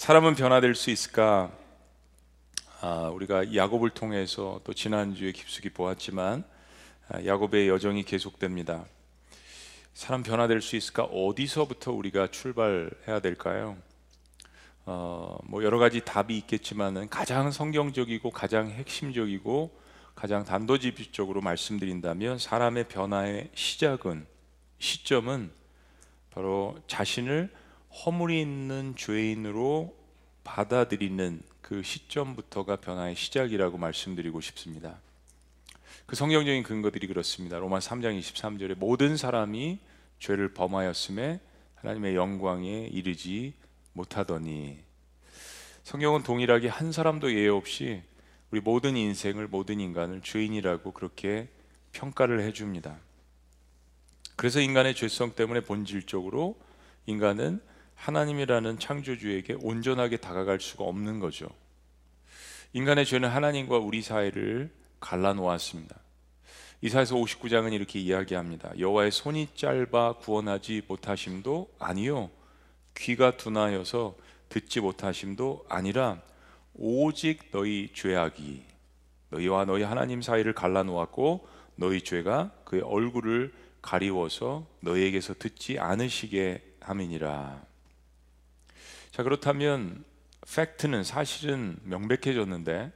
사람은 변화될 수 있을까? 아, 우리가 야곱을 통해서 또 지난주에 깊숙이 보았지만 아, 야곱의 여정이 계속됩니다. 사람 변화될 수 있을까? 어디서부터 우리가 출발해야 될까요? 어, 뭐 여러 가지 답이 있겠지만은 가장 성경적이고 가장 핵심적이고 가장 단도직입적으로 말씀드린다면 사람의 변화의 시작은 시점은 바로 자신을 허물이 있는 죄인으로 받아들이는 그 시점부터가 변화의 시작이라고 말씀드리고 싶습니다. 그 성경적인 근거들이 그렇습니다. 로마 3장 23절에 모든 사람이 죄를 범하였음에 하나님의 영광에 이르지 못하더니 성경은 동일하게 한 사람도 예외 없이 우리 모든 인생을 모든 인간을 죄인이라고 그렇게 평가를 해 줍니다. 그래서 인간의 죄성 때문에 본질적으로 인간은 하나님이라는 창조주에게 온전하게 다가갈 수가 없는 거죠. 인간의 죄는 하나님과 우리 사이를 갈라놓았습니다. 이사에서 59장은 이렇게 이야기합니다. 여호와의 손이 짧아 구원하지 못하심도 아니요 귀가 둔하여서 듣지 못하심도 아니라 오직 너희 죄악이 너희와 너희 하나님 사이를 갈라놓았고 너희 죄가 그의 얼굴을 가리워서 너희에게서 듣지 않으시게 함이니라. 자 그렇다면 팩트는 사실은 명백해졌는데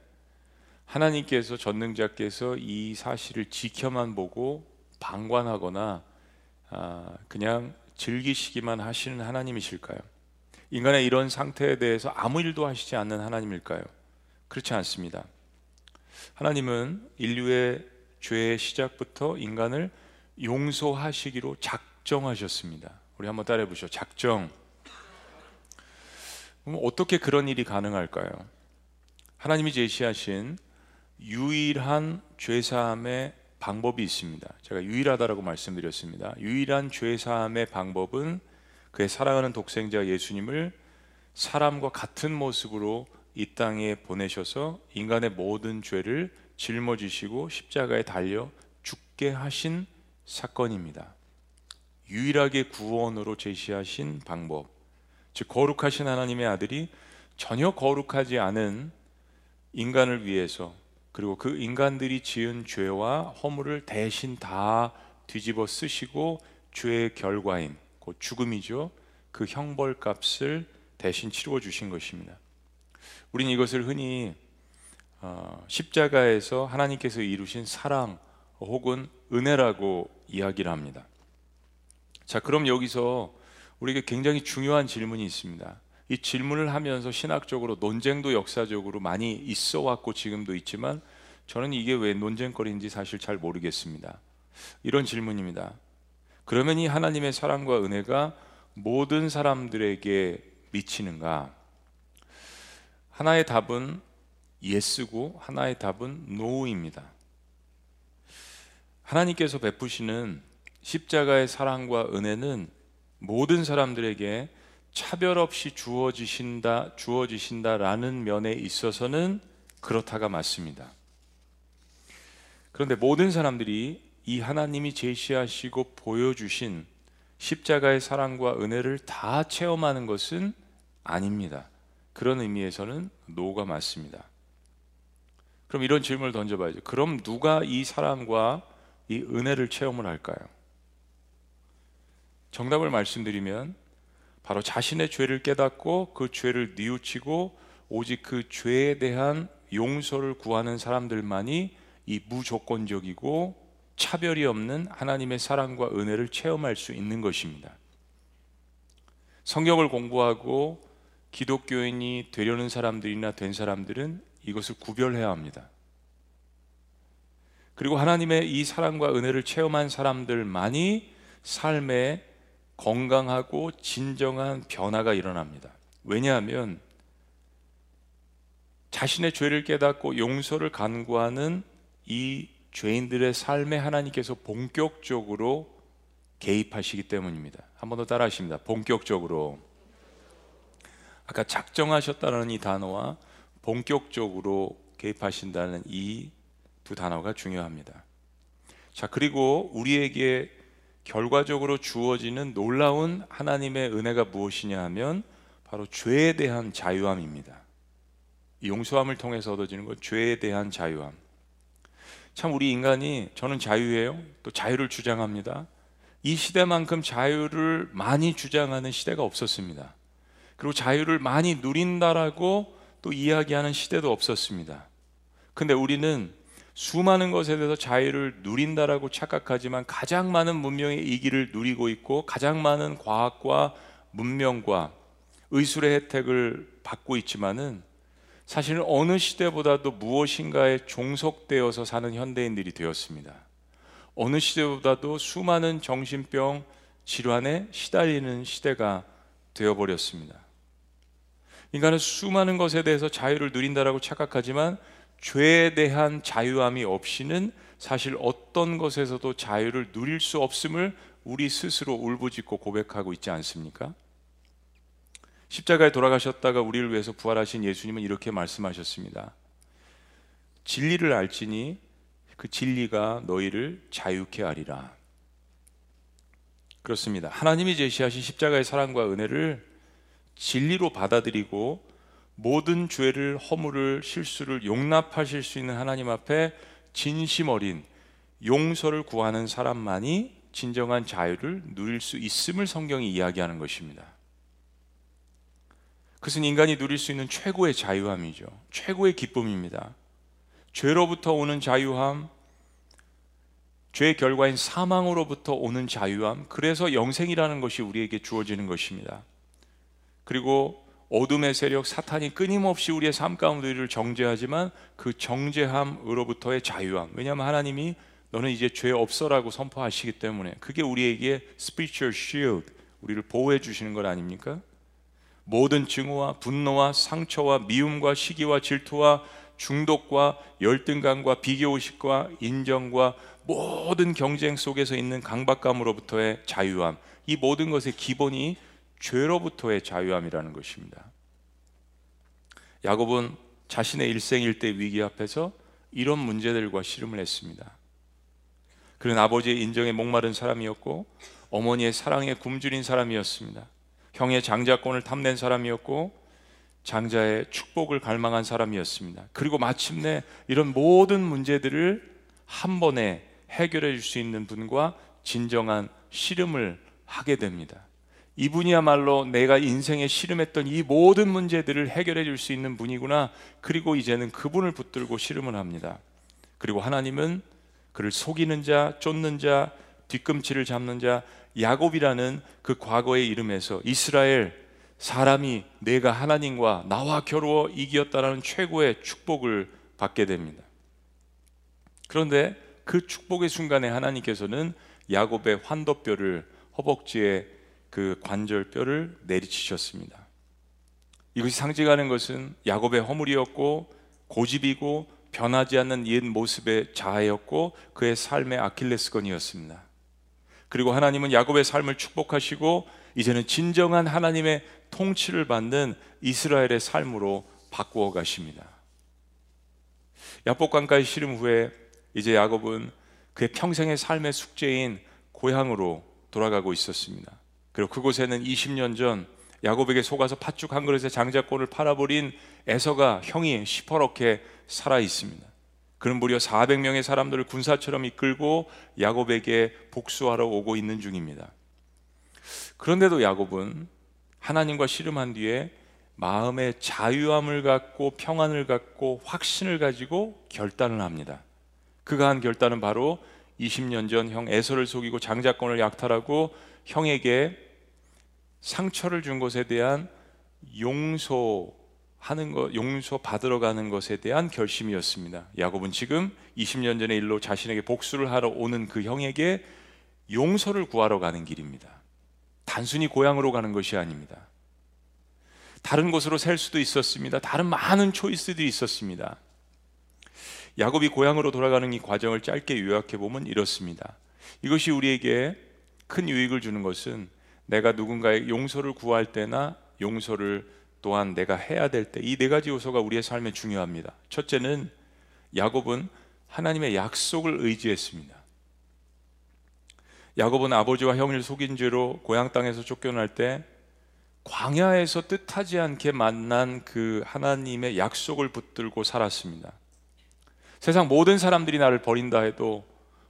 하나님께서 전능자께서 이 사실을 지켜만 보고 방관하거나 아, 그냥 즐기시기만 하시는 하나님이실까요? 인간의 이런 상태에 대해서 아무 일도 하시지 않는 하나님일까요? 그렇지 않습니다. 하나님은 인류의 죄의 시작부터 인간을 용서하시기로 작정하셨습니다. 우리 한번 따라해 보시죠. 작정. 그럼 어떻게 그런 일이 가능할까요? 하나님이 제시하신 유일한 죄사함의 방법이 있습니다. 제가 유일하다라고 말씀드렸습니다. 유일한 죄사함의 방법은 그의 사랑하는 독생자 예수님을 사람과 같은 모습으로 이 땅에 보내셔서 인간의 모든 죄를 짊어지시고 십자가에 달려 죽게 하신 사건입니다. 유일하게 구원으로 제시하신 방법. 즉 거룩하신 하나님의 아들이 전혀 거룩하지 않은 인간을 위해서 그리고 그 인간들이 지은 죄와 허물을 대신 다 뒤집어 쓰시고 죄의 결과인 곧 죽음이죠. 그 형벌값을 대신 치루어 주신 것입니다. 우리는 이것을 흔히 어, 십자가에서 하나님께서 이루신 사랑 혹은 은혜라고 이야기를 합니다. 자, 그럼 여기서 우리에게 굉장히 중요한 질문이 있습니다. 이 질문을 하면서 신학적으로 논쟁도 역사적으로 많이 있어 왔고 지금도 있지만 저는 이게 왜 논쟁거리인지 사실 잘 모르겠습니다. 이런 질문입니다. 그러면 이 하나님의 사랑과 은혜가 모든 사람들에게 미치는가? 하나의 답은 예스고 하나의 답은 노우입니다. 하나님께서 베푸시는 십자가의 사랑과 은혜는 모든 사람들에게 차별 없이 주어지신다, 주어지신다라는 면에 있어서는 그렇다가 맞습니다. 그런데 모든 사람들이 이 하나님이 제시하시고 보여주신 십자가의 사랑과 은혜를 다 체험하는 것은 아닙니다. 그런 의미에서는 노가 맞습니다. 그럼 이런 질문을 던져봐야죠. 그럼 누가 이 사랑과 이 은혜를 체험을 할까요? 정답을 말씀드리면 바로 자신의 죄를 깨닫고 그 죄를 뉘우치고 오직 그 죄에 대한 용서를 구하는 사람들만이 이 무조건적이고 차별이 없는 하나님의 사랑과 은혜를 체험할 수 있는 것입니다. 성경을 공부하고 기독교인이 되려는 사람들이나 된 사람들은 이것을 구별해야 합니다. 그리고 하나님의 이 사랑과 은혜를 체험한 사람들만이 삶에 건강하고 진정한 변화가 일어납니다. 왜냐하면 자신의 죄를 깨닫고 용서를 간구하는 이 죄인들의 삶에 하나님께서 본격적으로 개입하시기 때문입니다. 한 번 더 따라하십니다. 본격적으로. 아까 작정하셨다는 이 단어와 본격적으로 개입하신다는 이 두 단어가 중요합니다. 자, 그리고 우리에게 결과적으로 주어지는 놀라운 하나님의 은혜가 무엇이냐 하면 바로 죄에 대한 자유함입니다. 용서함을 통해서 얻어지는 것, 죄에 대한 자유함. 참 우리 인간이 저는 자유예요. 또 자유를 주장합니다. 이 시대만큼 자유를 많이 주장하는 시대가 없었습니다. 그리고 자유를 많이 누린다라고 또 이야기하는 시대도 없었습니다. 근데 우리는 수많은 것에 대해서 자유를 누린다라고 착각하지만 가장 많은 문명의 이기를 누리고 있고 가장 많은 과학과 문명과 의술의 혜택을 받고 있지만은 사실은 어느 시대보다도 무엇인가에 종속되어서 사는 현대인들이 되었습니다. 어느 시대보다도 수많은 정신병 질환에 시달리는 시대가 되어버렸습니다. 인간은 수많은 것에 대해서 자유를 누린다라고 착각하지만 죄에 대한 자유함이 없이는 사실 어떤 것에서도 자유를 누릴 수 없음을 우리 스스로 울부짖고 고백하고 있지 않습니까? 십자가에 돌아가셨다가 우리를 위해서 부활하신 예수님은 이렇게 말씀하셨습니다. 진리를 알지니 그 진리가 너희를 자유케 하리라. 그렇습니다. 하나님이 제시하신 십자가의 사랑과 은혜를 진리로 받아들이고 모든 죄를 허물을 실수를 용납하실 수 있는 하나님 앞에 진심 어린 용서를 구하는 사람만이 진정한 자유를 누릴 수 있음을 성경이 이야기하는 것입니다. 그것은 인간이 누릴 수 있는 최고의 자유함이죠. 최고의 기쁨입니다. 죄로부터 오는 자유함, 죄의 결과인 사망으로부터 오는 자유함, 그래서 영생이라는 것이 우리에게 주어지는 것입니다. 그리고 어둠의 세력 사탄이 끊임없이 우리의 삶 가운데 를 정죄하지만 그 정죄함으로부터의 자유함. 왜냐하면 하나님이 너는 이제 죄 없어라고 선포하시기 때문에 그게 우리에게 spiritual shield, 우리를 보호해 주시는 것 아닙니까? 모든 증오와 분노와 상처와 미움과 시기와 질투와 중독과 열등감과 비교의식과 인정과 모든 경쟁 속에서 있는 강박감으로부터의 자유함 이 모든 것의 기본이 죄로부터의 자유함이라는 것입니다. 야곱은 자신의 일생 일대 위기 앞에서 이런 문제들과 씨름을 했습니다. 그는 아버지의 인정에 목마른 사람이었고 어머니의 사랑에 굶주린 사람이었습니다. 형의 장자권을 탐낸 사람이었고 장자의 축복을 갈망한 사람이었습니다. 그리고 마침내 이런 모든 문제들을 한 번에 해결해 줄 수 있는 분과 진정한 씨름을 하게 됩니다. 이분이야말로 내가 인생에 씨름했던 이 모든 문제들을 해결해 줄 수 있는 분이구나. 그리고 이제는 그분을 붙들고 씨름을 합니다. 그리고 하나님은 그를 속이는 자, 쫓는 자, 뒤꿈치를 잡는 자, 야곱이라는 그 과거의 이름에서 이스라엘 사람이 내가 하나님과 나와 겨루어 이겼다라는 최고의 축복을 받게 됩니다. 그런데 그 축복의 순간에 하나님께서는 야곱의 환도뼈를 허벅지에 그 관절뼈를 내리치셨습니다. 이것이 상징하는 것은 야곱의 허물이었고 고집이고 변하지 않는 옛 모습의 자아였고 그의 삶의 아킬레스건이었습니다. 그리고 하나님은 야곱의 삶을 축복하시고 이제는 진정한 하나님의 통치를 받는 이스라엘의 삶으로 바꾸어 가십니다. 야복강가의 씨름 후에 이제 야곱은 그의 평생의 삶의 숙제인 고향으로 돌아가고 있었습니다. 그리고 그곳에는 20년 전 야곱에게 속아서 팥죽 한 그릇에 장자권을 팔아버린 에서가 형이 시퍼렇게 살아 있습니다. 그는 무려 400명의 사람들을 군사처럼 이끌고 야곱에게 복수하러 오고 있는 중입니다. 그런데도 야곱은 하나님과 씨름한 뒤에 마음의 자유함을 갖고 평안을 갖고 확신을 가지고 결단을 합니다. 그가 한 결단은 바로 20년 전 형 에서를 속이고 장자권을 약탈하고 형에게 상처를 준 것에 대한 용서하는 것, 용서 받으러 가는 것에 대한 결심이었습니다. 야곱은 지금 20년 전의 일로 자신에게 복수를 하러 오는 그 형에게 용서를 구하러 가는 길입니다. 단순히 고향으로 가는 것이 아닙니다. 다른 곳으로 살 수도 있었습니다. 다른 많은 초이스들이 있었습니다. 야곱이 고향으로 돌아가는 이 과정을 짧게 요약해 보면 이렇습니다. 이것이 우리에게 큰 유익을 주는 것은 내가 누군가의 용서를 구할 때나 용서를 또한 내가 해야 될 때 이 네 가지 요소가 우리의 삶에 중요합니다. 첫째는 야곱은 하나님의 약속을 의지했습니다. 야곱은 아버지와 형을 속인 죄로 고향 땅에서 쫓겨날 때 광야에서 뜻하지 않게 만난 그 하나님의 약속을 붙들고 살았습니다. 세상 모든 사람들이 나를 버린다 해도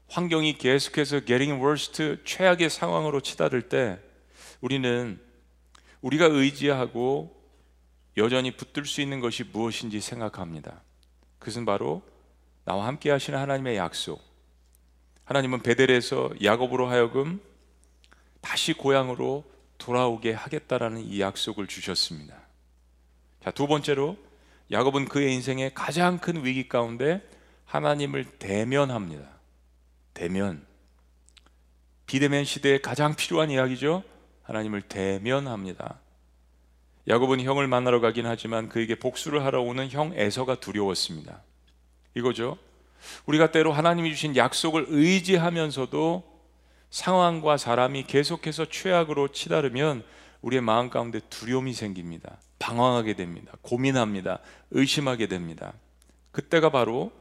환경이 계속해서 getting worst 최악의 상황으로 치달을 때 우리는 우리가 의지하고 여전히 붙들 수 있는 것이 무엇인지 생각합니다. 그것은 바로 나와 함께 하시는 하나님의 약속. 하나님은 베델에서 야곱으로 하여금 다시 고향으로 돌아오게 하겠다라는 이 약속을 주셨습니다. 자, 두 번째로 야곱은 그의 인생의 가장 큰 위기 가운데 하나님을 대면합니다. 대면. 비대면 시대에 가장 필요한 이야기죠. 하나님을 대면합니다. 야곱은 형을 만나러 가긴 하지만 그에게 복수를 하러 오는 형 에서가 두려웠습니다. 이거죠. 우리가 때로 하나님이 주신 약속을 의지하면서도 상황과 사람이 계속해서 최악으로 치달으면 우리의 마음 가운데 두려움이 생깁니다. 방황하게 됩니다. 고민합니다. 의심하게 됩니다. 그때가 바로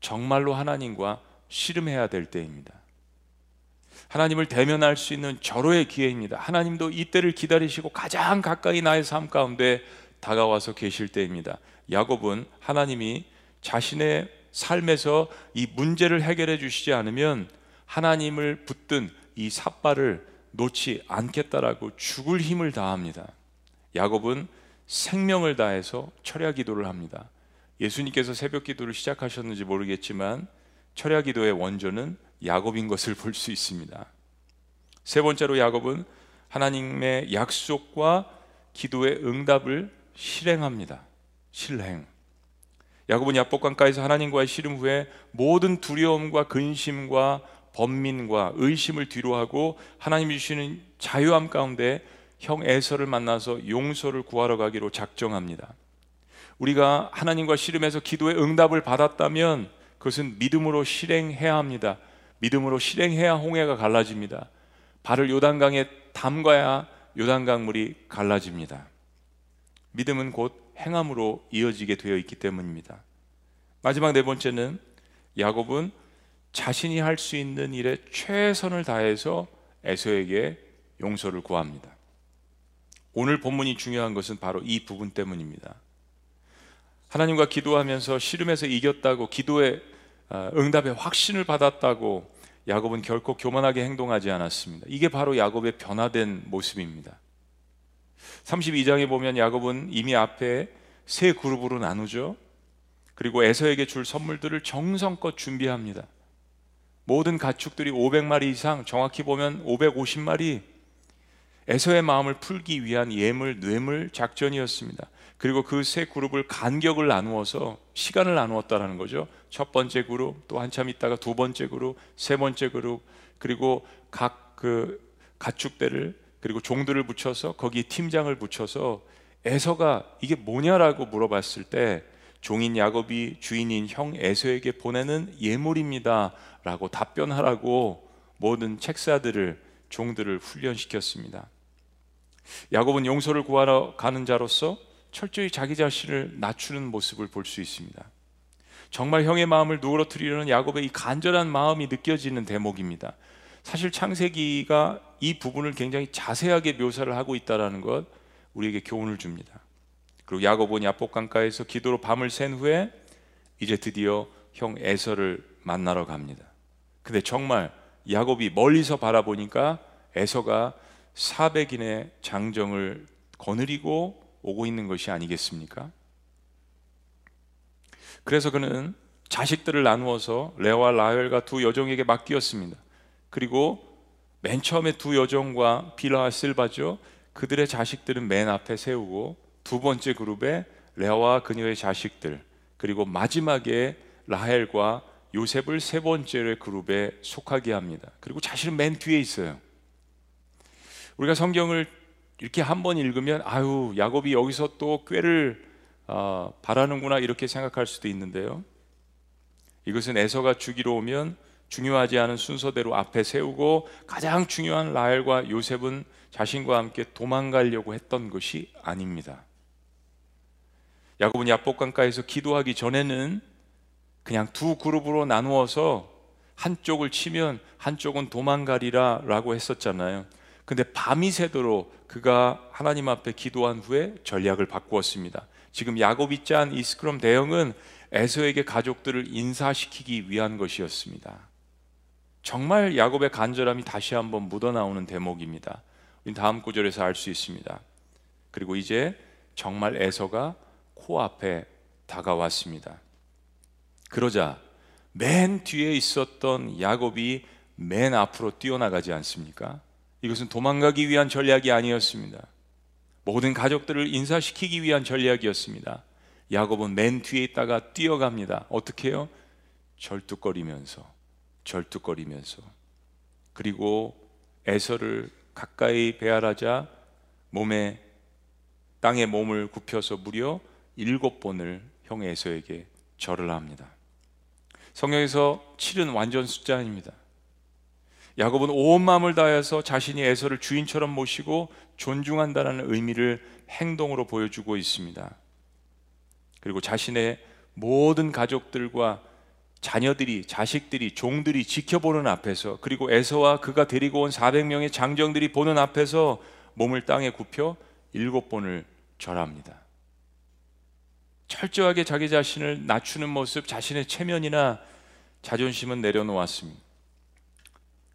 정말로 하나님과 씨름해야 될 때입니다. 하나님을 대면할 수 있는 절호의 기회입니다. 하나님도 이때를 기다리시고 가장 가까이 나의 삶 가운데 다가와서 계실 때입니다. 야곱은 하나님이 자신의 삶에서 이 문제를 해결해 주시지 않으면 하나님을 붙든 이 삿발을 놓지 않겠다라고 죽을 힘을 다합니다. 야곱은 생명을 다해서 철야 기도를 합니다. 예수님께서 새벽 기도를 시작하셨는지 모르겠지만 철야 기도의 원조는 야곱인 것을 볼 수 있습니다. 세 번째로 야곱은 하나님의 약속과 기도의 응답을 실행합니다. 실행. 야곱은 야복강가에서 하나님과의 씨름 후에 모든 두려움과 근심과 번민과 의심을 뒤로하고 하나님이 주시는 자유함 가운데 형 에서를 만나서 용서를 구하러 가기로 작정합니다. 우리가 하나님과 씨름해서 기도의 응답을 받았다면 그것은 믿음으로 실행해야 합니다. 믿음으로 실행해야 홍해가 갈라집니다. 발을 요단강에 담가야 요단강 물이 갈라집니다. 믿음은 곧 행함으로 이어지게 되어 있기 때문입니다. 마지막 네 번째는 야곱은 자신이 할 수 있는 일에 최선을 다해서 에서에게 용서를 구합니다. 오늘 본문이 중요한 것은 바로 이 부분 때문입니다. 하나님과 기도하면서 씨름해서 이겼다고 기도의 어, 응답의 확신을 받았다고 야곱은 결코 교만하게 행동하지 않았습니다. 이게 바로 야곱의 변화된 모습입니다. 32장에 보면 야곱은 이미 앞에 세 그룹으로 나누죠. 그리고 에서에게 줄 선물들을 정성껏 준비합니다. 모든 가축들이 500마리 이상, 정확히 보면 550마리 에서의 마음을 풀기 위한 예물, 뇌물 작전이었습니다. 그리고 그 세 그룹을 간격을 나누어서 시간을 나누었다라는 거죠. 첫 번째 그룹, 또 한참 있다가 두 번째 그룹, 세 번째 그룹, 그리고 각 그 가축대를 그리고 종들을 붙여서 거기 팀장을 붙여서 에서가 이게 뭐냐라고 물어봤을 때 종인 야곱이 주인인 형 에서에게 보내는 예물입니다라고 답변하라고 모든 책사들을 종들을 훈련시켰습니다. 야곱은 용서를 구하러 가는 자로서 철저히 자기 자신을 낮추는 모습을 볼 수 있습니다. 정말 형의 마음을 누그러뜨리려는 야곱의 이 간절한 마음이 느껴지는 대목입니다. 사실 창세기가 이 부분을 굉장히 자세하게 묘사를 하고 있다라는 것 우리에게 교훈을 줍니다. 그리고 야곱은 야복강가에서 기도로 밤을 샌 후에 이제 드디어 형 에서를 만나러 갑니다. 근데 정말 야곱이 멀리서 바라보니까 에서가 400인의 장정을 거느리고 오고 있는 것이 아니겠습니까? 그래서 그는 자식들을 나누어서 레와 라헬과 두 여종에게 맡기었습니다. 그리고 맨 처음에 두 여종과 빌라와 실바죠. 그들의 자식들은 맨 앞에 세우고 두 번째 그룹에 레아와 그녀의 자식들 그리고 마지막에 라헬과 요셉을 세 번째 그룹에 속하게 합니다. 그리고 자신은 맨 뒤에 있어요. 우리가 성경을 이렇게 한 번 읽으면 아유 야곱이 여기서 또 꾀를 어, 바라는구나 이렇게 생각할 수도 있는데요. 이것은 에서가 죽이러 오면 중요하지 않은 순서대로 앞에 세우고 가장 중요한 라헬과 요셉은 자신과 함께 도망가려고 했던 것이 아닙니다. 야곱은 야복강가에서 기도하기 전에는 그냥 두 그룹으로 나누어서 한쪽을 치면 한쪽은 도망가리라 라고 했었잖아요. 근데 밤이 새도록 그가 하나님 앞에 기도한 후에 전략을 바꾸었습니다. 지금 야곱이 짠 이 스크럼 대형은 에서에게 가족들을 인사시키기 위한 것이었습니다. 정말 야곱의 간절함이 다시 한번 묻어나오는 대목입니다. 다음 구절에서 알 수 있습니다. 그리고 이제 정말 에서가 코앞에 다가왔습니다. 그러자 맨 뒤에 있었던 야곱이 맨 앞으로 뛰어나가지 않습니까? 이것은 도망가기 위한 전략이 아니었습니다. 모든 가족들을 인사시키기 위한 전략이었습니다. 야곱은 맨 뒤에 있다가 뛰어갑니다. 어떻게 해요? 절뚝거리면서, 절뚝거리면서. 그리고 에서를 가까이 배알하자 몸에 땅에 몸을 굽혀서 무려 일곱 번을 형 에서에게 절을 합니다. 성경에서 7은 완전 숫자입니다. 야곱은 온 마음을 다해서 자신이 에서를 주인처럼 모시고 존중한다는 의미를 행동으로 보여주고 있습니다. 그리고 자신의 모든 가족들과 자녀들이, 자식들이, 종들이 지켜보는 앞에서 그리고 에서와 그가 데리고 온 400명의 장정들이 보는 앞에서 몸을 땅에 굽혀 일곱 번을 절합니다. 철저하게 자기 자신을 낮추는 모습, 자신의 체면이나 자존심은 내려놓았습니다.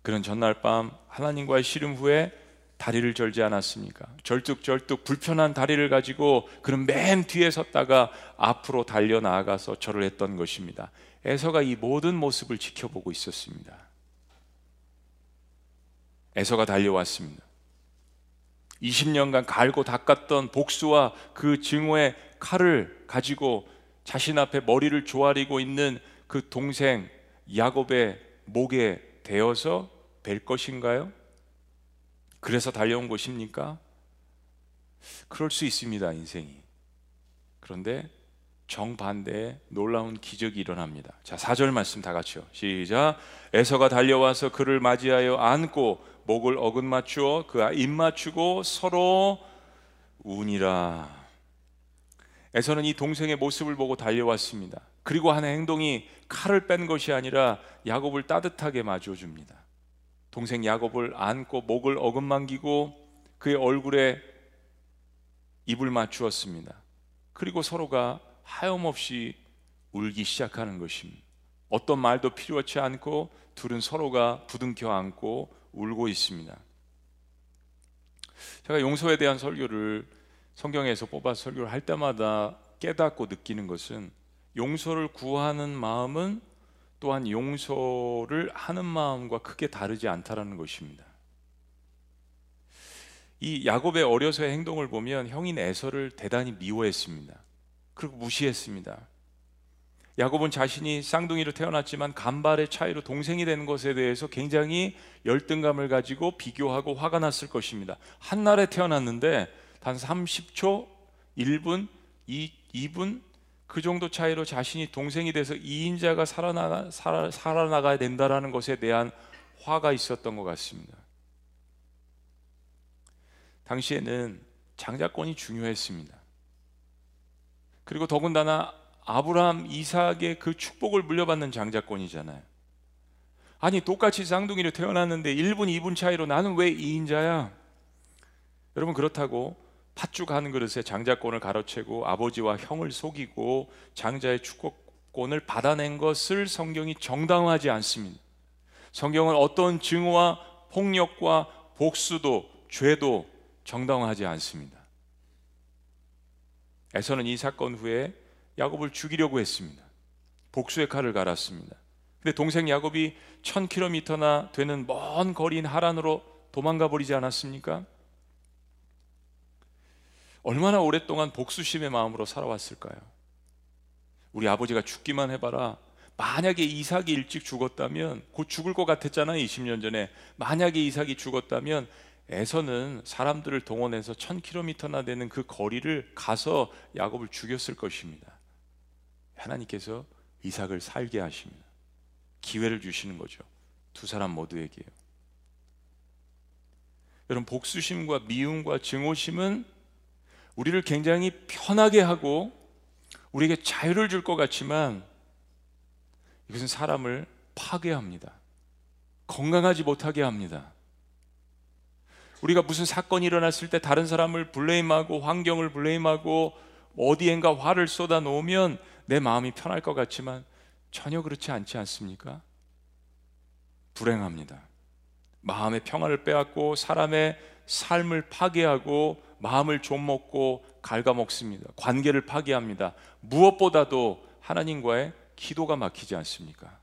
그런 전날 밤 하나님과의 씨름 후에 다리를 절지 않았습니까? 절뚝절뚝 불편한 다리를 가지고 그런 맨 뒤에 섰다가 앞으로 달려 나아가서 절을 했던 것입니다. 에서가 이 모든 모습을 지켜보고 있었습니다. 에서가 달려왔습니다. 20년간 갈고 닦았던 복수와 그 증오의 칼을 가지고 자신 앞에 머리를 조아리고 있는 그 동생 야곱의 목에 대어서 뵐 것인가요? 그래서 달려온 것입니까? 그럴 수 있습니다, 인생이. 그런데 정반대의 놀라운 기적이 일어납니다. 자, 4절 말씀 다 같이요. 시작. 에서가 달려와서 그를 맞이하여 안고 목을 어긋 맞추어 그 입 맞추고 서로 운이라. 에서는 이 동생의 모습을 보고 달려왔습니다. 그리고 한 행동이 칼을 뺀 것이 아니라 야곱을 따뜻하게 맞아줍니다. 동생 야곱을 안고 목을 어긋만기고 그의 얼굴에 입을 맞추었습니다. 그리고 서로가 하염없이 울기 시작하는 것입니다. 어떤 말도 필요치 않고 둘은 서로가 부둥켜 안고 울고 있습니다. 제가 용서에 대한 설교를 성경에서 뽑아 설교를 할 때마다 깨닫고 느끼는 것은 용서를 구하는 마음은 또한 용서를 하는 마음과 크게 다르지 않다라는 것입니다. 이 야곱의 어려서의 행동을 보면 형인 에서를 대단히 미워했습니다. 그리고 무시했습니다. 야곱은 자신이 쌍둥이로 태어났지만 간발의 차이로 동생이 되는 것에 대해서 굉장히 열등감을 가지고 비교하고 화가 났을 것입니다. 한날에 태어났는데 단 30초, 1분, 2, 2분 그 정도 차이로 자신이 동생이 돼서 2인자가 살아나가, 살아, 살아나가야 된다라는 것에 대한 화가 있었던 것 같습니다. 당시에는 장자권이 중요했습니다. 그리고 더군다나 아브라함, 이삭의 그 축복을 물려받는 장자권이잖아요. 아니 똑같이 쌍둥이로 태어났는데 1분, 2분 차이로 나는 왜 2인자야? 여러분 그렇다고 팥죽 한 그릇에 장자권을 가로채고 아버지와 형을 속이고 장자의 축복권을 받아낸 것을 성경이 정당화하지 않습니다. 성경은 어떤 증오와 폭력과 복수도 죄도 정당화하지 않습니다. 에서는 이 사건 후에 야곱을 죽이려고 했습니다. 복수의 칼을 갈았습니다. 근데 동생 야곱이 천 킬로미터나 되는 먼 거리인 하란으로 도망가 버리지 않았습니까? 얼마나 오랫동안 복수심의 마음으로 살아왔을까요? 우리 아버지가 죽기만 해봐라. 만약에 이삭이 일찍 죽었다면 곧 죽을 것 같았잖아요. 20년 전에. 만약에 이삭이 죽었다면 에서는 사람들을 동원해서 1000km나 되는 그 거리를 가서 야곱을 죽였을 것입니다. 하나님께서 이삭을 살게 하십니다. 기회를 주시는 거죠. 두 사람 모두에게요. 여러분 복수심과 미움과 증오심은 우리를 굉장히 편하게 하고 우리에게 자유를 줄 것 같지만 이것은 사람을 파괴합니다. 건강하지 못하게 합니다. 우리가 무슨 사건이 일어났을 때 다른 사람을 블레임하고 환경을 블레임하고 어디엔가 화를 쏟아 놓으면 내 마음이 편할 것 같지만 전혀 그렇지 않지 않습니까? 불행합니다. 마음의 평화를 빼앗고 사람의 삶을 파괴하고 마음을 좀먹고 갉아먹습니다. 관계를 파괴합니다. 무엇보다도 하나님과의 기도가 막히지 않습니까?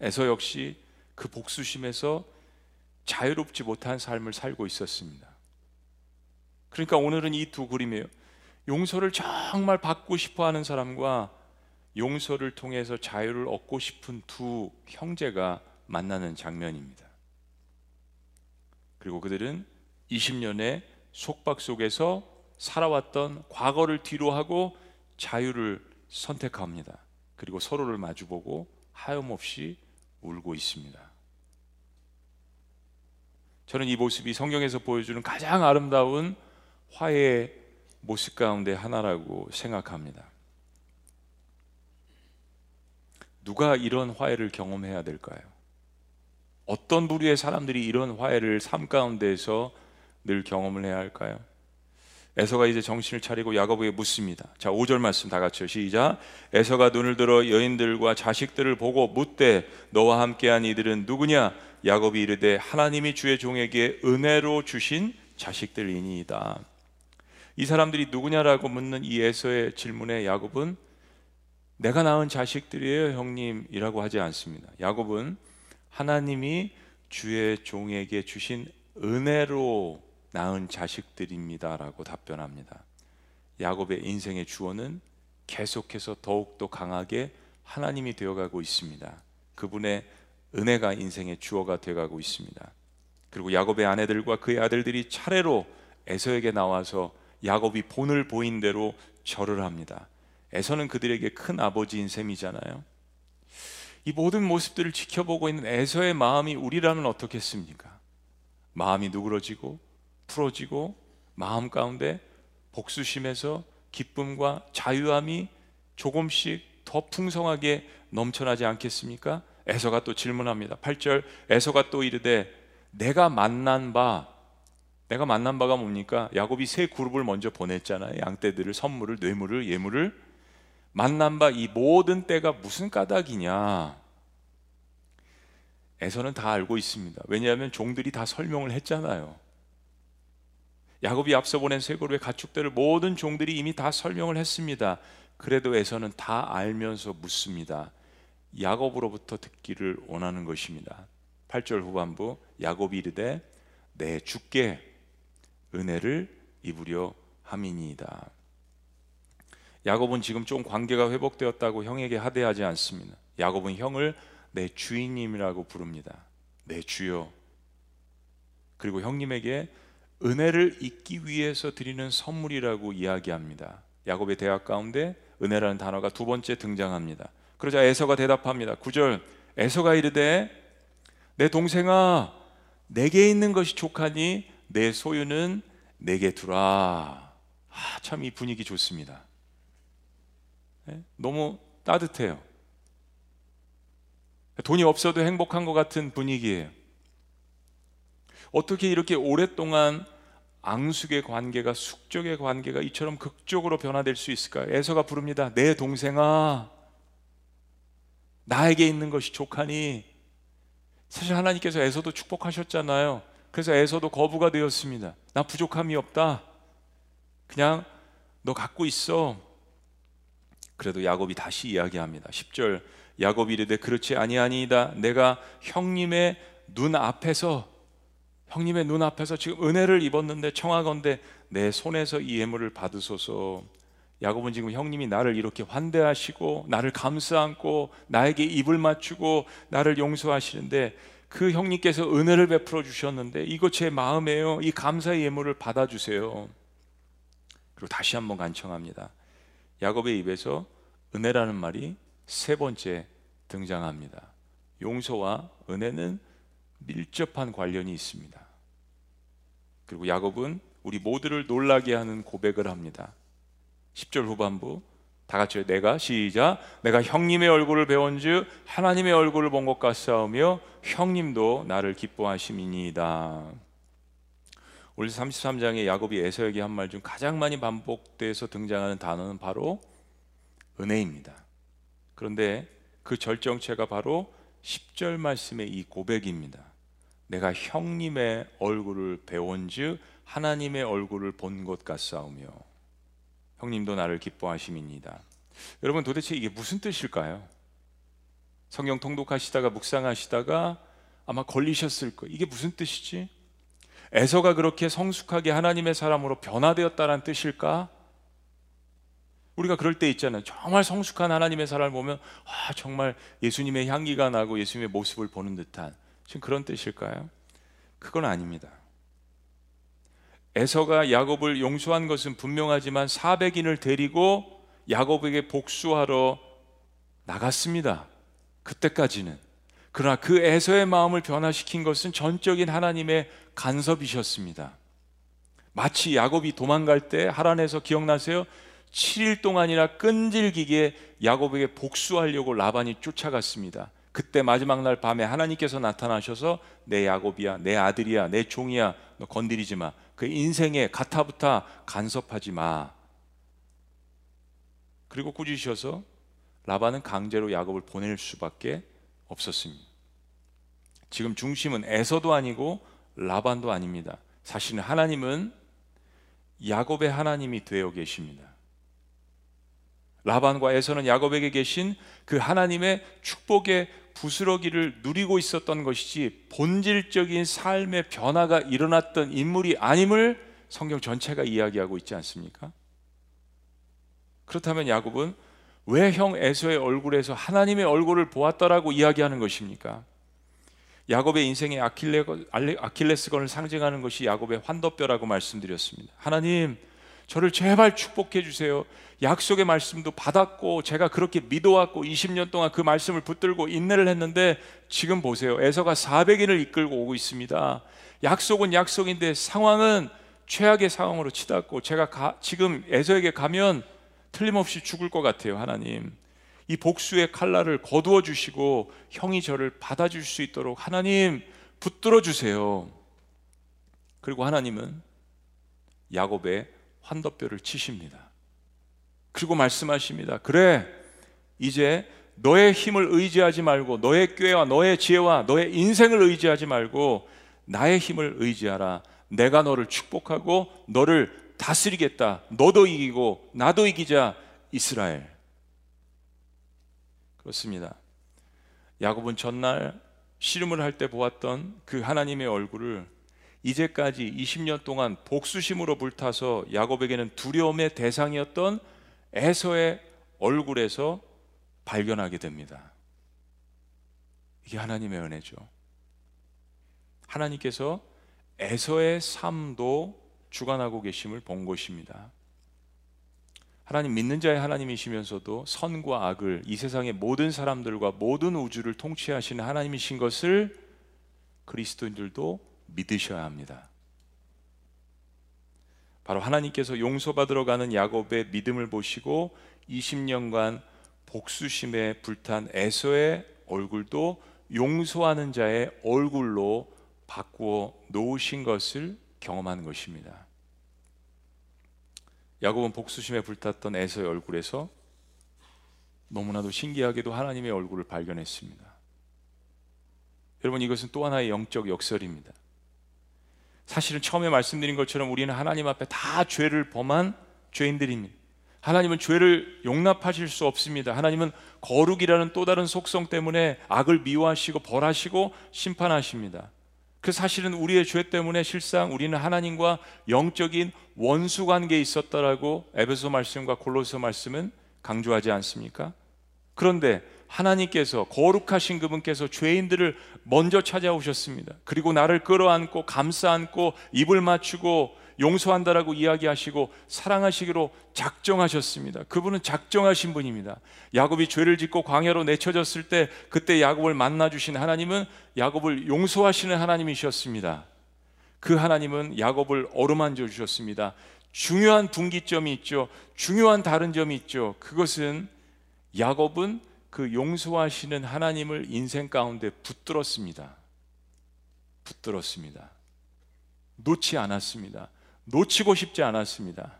에서 역시 그 복수심에서 자유롭지 못한 삶을 살고 있었습니다. 그러니까 오늘은 이 두 그림이에요. 용서를 정말 받고 싶어 하는 사람과 용서를 통해서 자유를 얻고 싶은 두 형제가 만나는 장면입니다. 그리고 그들은 20년의 속박 속에서 살아왔던 과거를 뒤로하고 자유를 선택합니다. 그리고 서로를 마주보고 하염없이 울고 있습니다. 저는 이 모습이 성경에서 보여주는 가장 아름다운 화해의 모습 가운데 하나라고 생각합니다. 누가 이런 화해를 경험해야 될까요? 어떤 부류의 사람들이 이런 화해를 삶 가운데서 늘 경험을 해야 할까요? 에서가 이제 정신을 차리고 야곱에게 묻습니다. 자, 5절 말씀 다 같이요. 시작. 에서가 눈을 들어 여인들과 자식들을 보고 묻되 너와 함께한 이들은 누구냐? 야곱이 이르되 하나님이 주의 종에게 은혜로 주신 자식들이니이다. 이 사람들이 누구냐라고 묻는 이 에서의 질문에 야곱은 내가 낳은 자식들이에요, 형님이라고 하지 않습니다. 야곱은 하나님이 주의 종에게 주신 은혜로 낳은 자식들입니다라고 답변합니다. 야곱의 인생의 주어는 계속해서 더욱더 강하게 하나님이 되어가고 있습니다. 그분의 은혜가 인생의 주어가 되어가고 있습니다. 그리고 야곱의 아내들과 그의 아들들이 차례로 에서에게 나와서 야곱이 본을 보인 대로 절을 합니다. 에서는 그들에게 큰 아버지인 셈이잖아요. 이 모든 모습들을 지켜보고 있는 에서의 마음이 우리라면 어떻겠습니까? 마음이 누그러지고 풀어지고 마음 가운데 복수심에서 기쁨과 자유함이 조금씩 더 풍성하게 넘쳐나지 않겠습니까? 에서가 또 질문합니다. 8절 에서가 또 이르되 내가 만난 바 내가 만난 바가 뭡니까? 야곱이 세 그룹을 먼저 보냈잖아요. 양떼들을 선물을 뇌물을 예물을 만난 바 이 모든 때가 무슨 까닭이냐? 에서는 다 알고 있습니다. 왜냐하면 종들이 다 설명을 했잖아요. 야곱이 앞서 보낸 세 그룹의 가축들을 모든 종들이 이미 다 설명을 했습니다. 그래도 에서는 다 알면서 묻습니다. 야곱으로부터 듣기를 원하는 것입니다. 8절 후반부 야곱이 이르되 내 주께 은혜를 입으려 함이니이다. 야곱은 지금 좀 관계가 회복되었다고 형에게 하대하지 않습니다. 야곱은 형을 내 주인님이라고 부릅니다. 내 주여. 그리고 형님에게 은혜를 잊기 위해서 드리는 선물이라고 이야기합니다. 야곱의 대학 가운데 은혜라는 단어가 두 번째 등장합니다. 그러자 에서가 대답합니다. 9절 에서가 이르되 내 동생아 내게 있는 것이 족하니 내 소유는 내게 두라. 아, 참 이 분위기 좋습니다. 네? 너무 따뜻해요. 돈이 없어도 행복한 것 같은 분위기예요. 어떻게 이렇게 오랫동안 앙숙의 관계가 숙적의 관계가 이처럼 극적으로 변화될 수 있을까요? 에서가 부릅니다. 내 동생아, 나에게 있는 것이 족하니 사실 하나님께서 에서도 축복하셨잖아요. 그래서 에서도 거부가 되었습니다. 나 부족함이 없다. 그냥 너 갖고 있어. 그래도 야곱이 다시 이야기합니다. 10절 야곱이 이르되 그렇지 아니하니이다. 내가 형님의 눈 앞에서 형님의 눈 앞에서 지금 은혜를 입었는데 청하건대 내 손에서 이 예물을 받으소서. 야곱은 지금 형님이 나를 이렇게 환대하시고 나를 감싸 안고 나에게 입을 맞추고 나를 용서하시는데 그 형님께서 은혜를 베풀어 주셨는데 이거 제 마음에요. 이 감사의 예물을 받아 주세요. 그리고 다시 한번 간청합니다. 야곱의 입에서 은혜라는 말이 세 번째 등장합니다. 용서와 은혜는 밀접한 관련이 있습니다. 그리고 야곱은 우리 모두를 놀라게 하는 고백을 합니다. 10절 후반부 다 같이 내가 시작 내가 형님의 얼굴을 배운즉 하나님의 얼굴을 본 것 같사오며 형님도 나를 기뻐하심이니이다. 우리 33장에 야곱이 에서에게 한 말 중 가장 많이 반복돼서 등장하는 단어는 바로 은혜입니다. 그런데 그 절정체가 바로 10절 말씀의 이 고백입니다. 내가 형님의 얼굴을 배운즉 하나님의 얼굴을 본 것 같사오며 형님도 나를 기뻐하심입니다. 여러분 도대체 이게 무슨 뜻일까요? 성경 통독하시다가 묵상하시다가 아마 걸리셨을 거예요. 이게 무슨 뜻이지? 에서가 그렇게 성숙하게 하나님의 사람으로 변화되었다는 뜻일까? 우리가 그럴 때 있잖아요. 정말 성숙한 하나님의 사람을 보면 아, 정말 예수님의 향기가 나고 예수님의 모습을 보는 듯한 지금 그런 뜻일까요? 그건 아닙니다. 에서가 야곱을 용서한 것은 분명하지만 400인을 데리고 야곱에게 복수하러 나갔습니다. 그때까지는. 그러나 그 에서의 마음을 변화시킨 것은 전적인 하나님의 간섭이셨습니다. 마치 야곱이 도망갈 때 하란에서 기억나세요? 7일 동안이나 끈질기게 야곱에게 복수하려고 라반이 쫓아갔습니다. 그때 마지막 날 밤에 하나님께서 나타나셔서 내 야곱이야, 내 아들이야, 내 종이야, 너 건드리지 마. 그 인생에 가타부타 간섭하지 마. 그리고 꾸짖으셔서 라반은 강제로 야곱을 보낼 수밖에 없었습니다. 지금 중심은 에서도 아니고 라반도 아닙니다. 사실은 하나님은 야곱의 하나님이 되어 계십니다. 라반과 에서는 야곱에게 계신 그 하나님의 축복의 부스러기를 누리고 있었던 것이지 본질적인 삶의 변화가 일어났던 인물이 아님을 성경 전체가 이야기하고 있지 않습니까? 그렇다면 야곱은 왜 형 에서의 얼굴에서 하나님의 얼굴을 보았더라고 이야기하는 것입니까? 야곱의 인생의 아킬레, 아킬레스건을 상징하는 것이 야곱의 환도뼈라고 말씀드렸습니다. 하나님, 저를 제발 축복해 주세요. 약속의 말씀도 받았고 제가 그렇게 믿어왔고 20년 동안 그 말씀을 붙들고 인내를 했는데 지금 보세요. 에서가 400인을 이끌고 오고 있습니다. 약속은 약속인데 상황은 최악의 상황으로 치닫고 제가 가, 지금 에서에게 가면 틀림없이 죽을 것 같아요. 하나님. 이 복수의 칼날을 거두어 주시고 형이 저를 받아 줄 수 있도록 하나님 붙들어 주세요. 그리고 하나님은 야곱의 환도뼈를 치십니다. 그리고 말씀하십니다. 그래, 이제 너의 힘을 의지하지 말고 너의 꾀와 너의 지혜와 너의 인생을 의지하지 말고 나의 힘을 의지하라. 내가 너를 축복하고 너를 다스리겠다. 너도 이기고 나도 이기자. 이스라엘. 그렇습니다. 야곱은 전날 씨름을 할 때 보았던 그 하나님의 얼굴을 이제까지 20년 동안 복수심으로 불타서 야곱에게는 두려움의 대상이었던 에서의 얼굴에서 발견하게 됩니다. 이게 하나님의 은혜죠. 하나님께서 에서의 삶도 주관하고 계심을 본 것입니다. 하나님 믿는 자의 하나님이시면서도 선과 악을 이 세상의 모든 사람들과 모든 우주를 통치하시는 하나님이신 것을 그리스도인들도 믿으셔야 합니다. 바로 하나님께서 용서받으러 가는 야곱의 믿음을 보시고 20년간 복수심에 불탄 에서의 얼굴도 용서하는 자의 얼굴로 바꾸어 놓으신 것을 경험하는 것입니다. 야곱은 복수심에 불탔던 에서의 얼굴에서 너무나도 신기하게도 하나님의 얼굴을 발견했습니다. 여러분 이것은 또 하나의 영적 역설입니다. 사실은 처음에 말씀드린 것처럼 우리는 하나님 앞에 다 죄를 범한 죄인들입니다. 하나님은 죄를 용납하실 수 없습니다. 하나님은 거룩이라는 또 다른 속성 때문에 악을 미워하시고 벌하시고 심판하십니다. 그 사실은 우리의 죄 때문에 실상 우리는 하나님과 영적인 원수 관계에 있었다라고 에베소 말씀과 골로새 말씀은 강조하지 않습니까? 그런데 하나님께서 거룩하신 그분께서 죄인들을 먼저 찾아오셨습니다. 그리고 나를 끌어안고 감싸 안고 입을 맞추고 용서한다라고 이야기하시고 사랑하시기로 작정하셨습니다. 그분은 작정하신 분입니다. 야곱이 죄를 짓고 광야로 내쳐졌을 때 그때 야곱을 만나 주신 하나님은 야곱을 용서하시는 하나님이셨습니다. 그 하나님은 야곱을 어루만져 주셨습니다. 중요한 분기점이 있죠. 중요한 다른 점이 있죠. 그것은 야곱은 그 용서하시는 하나님을 인생 가운데 붙들었습니다. 붙들었습니다. 놓지 않았습니다. 놓치고 싶지 않았습니다.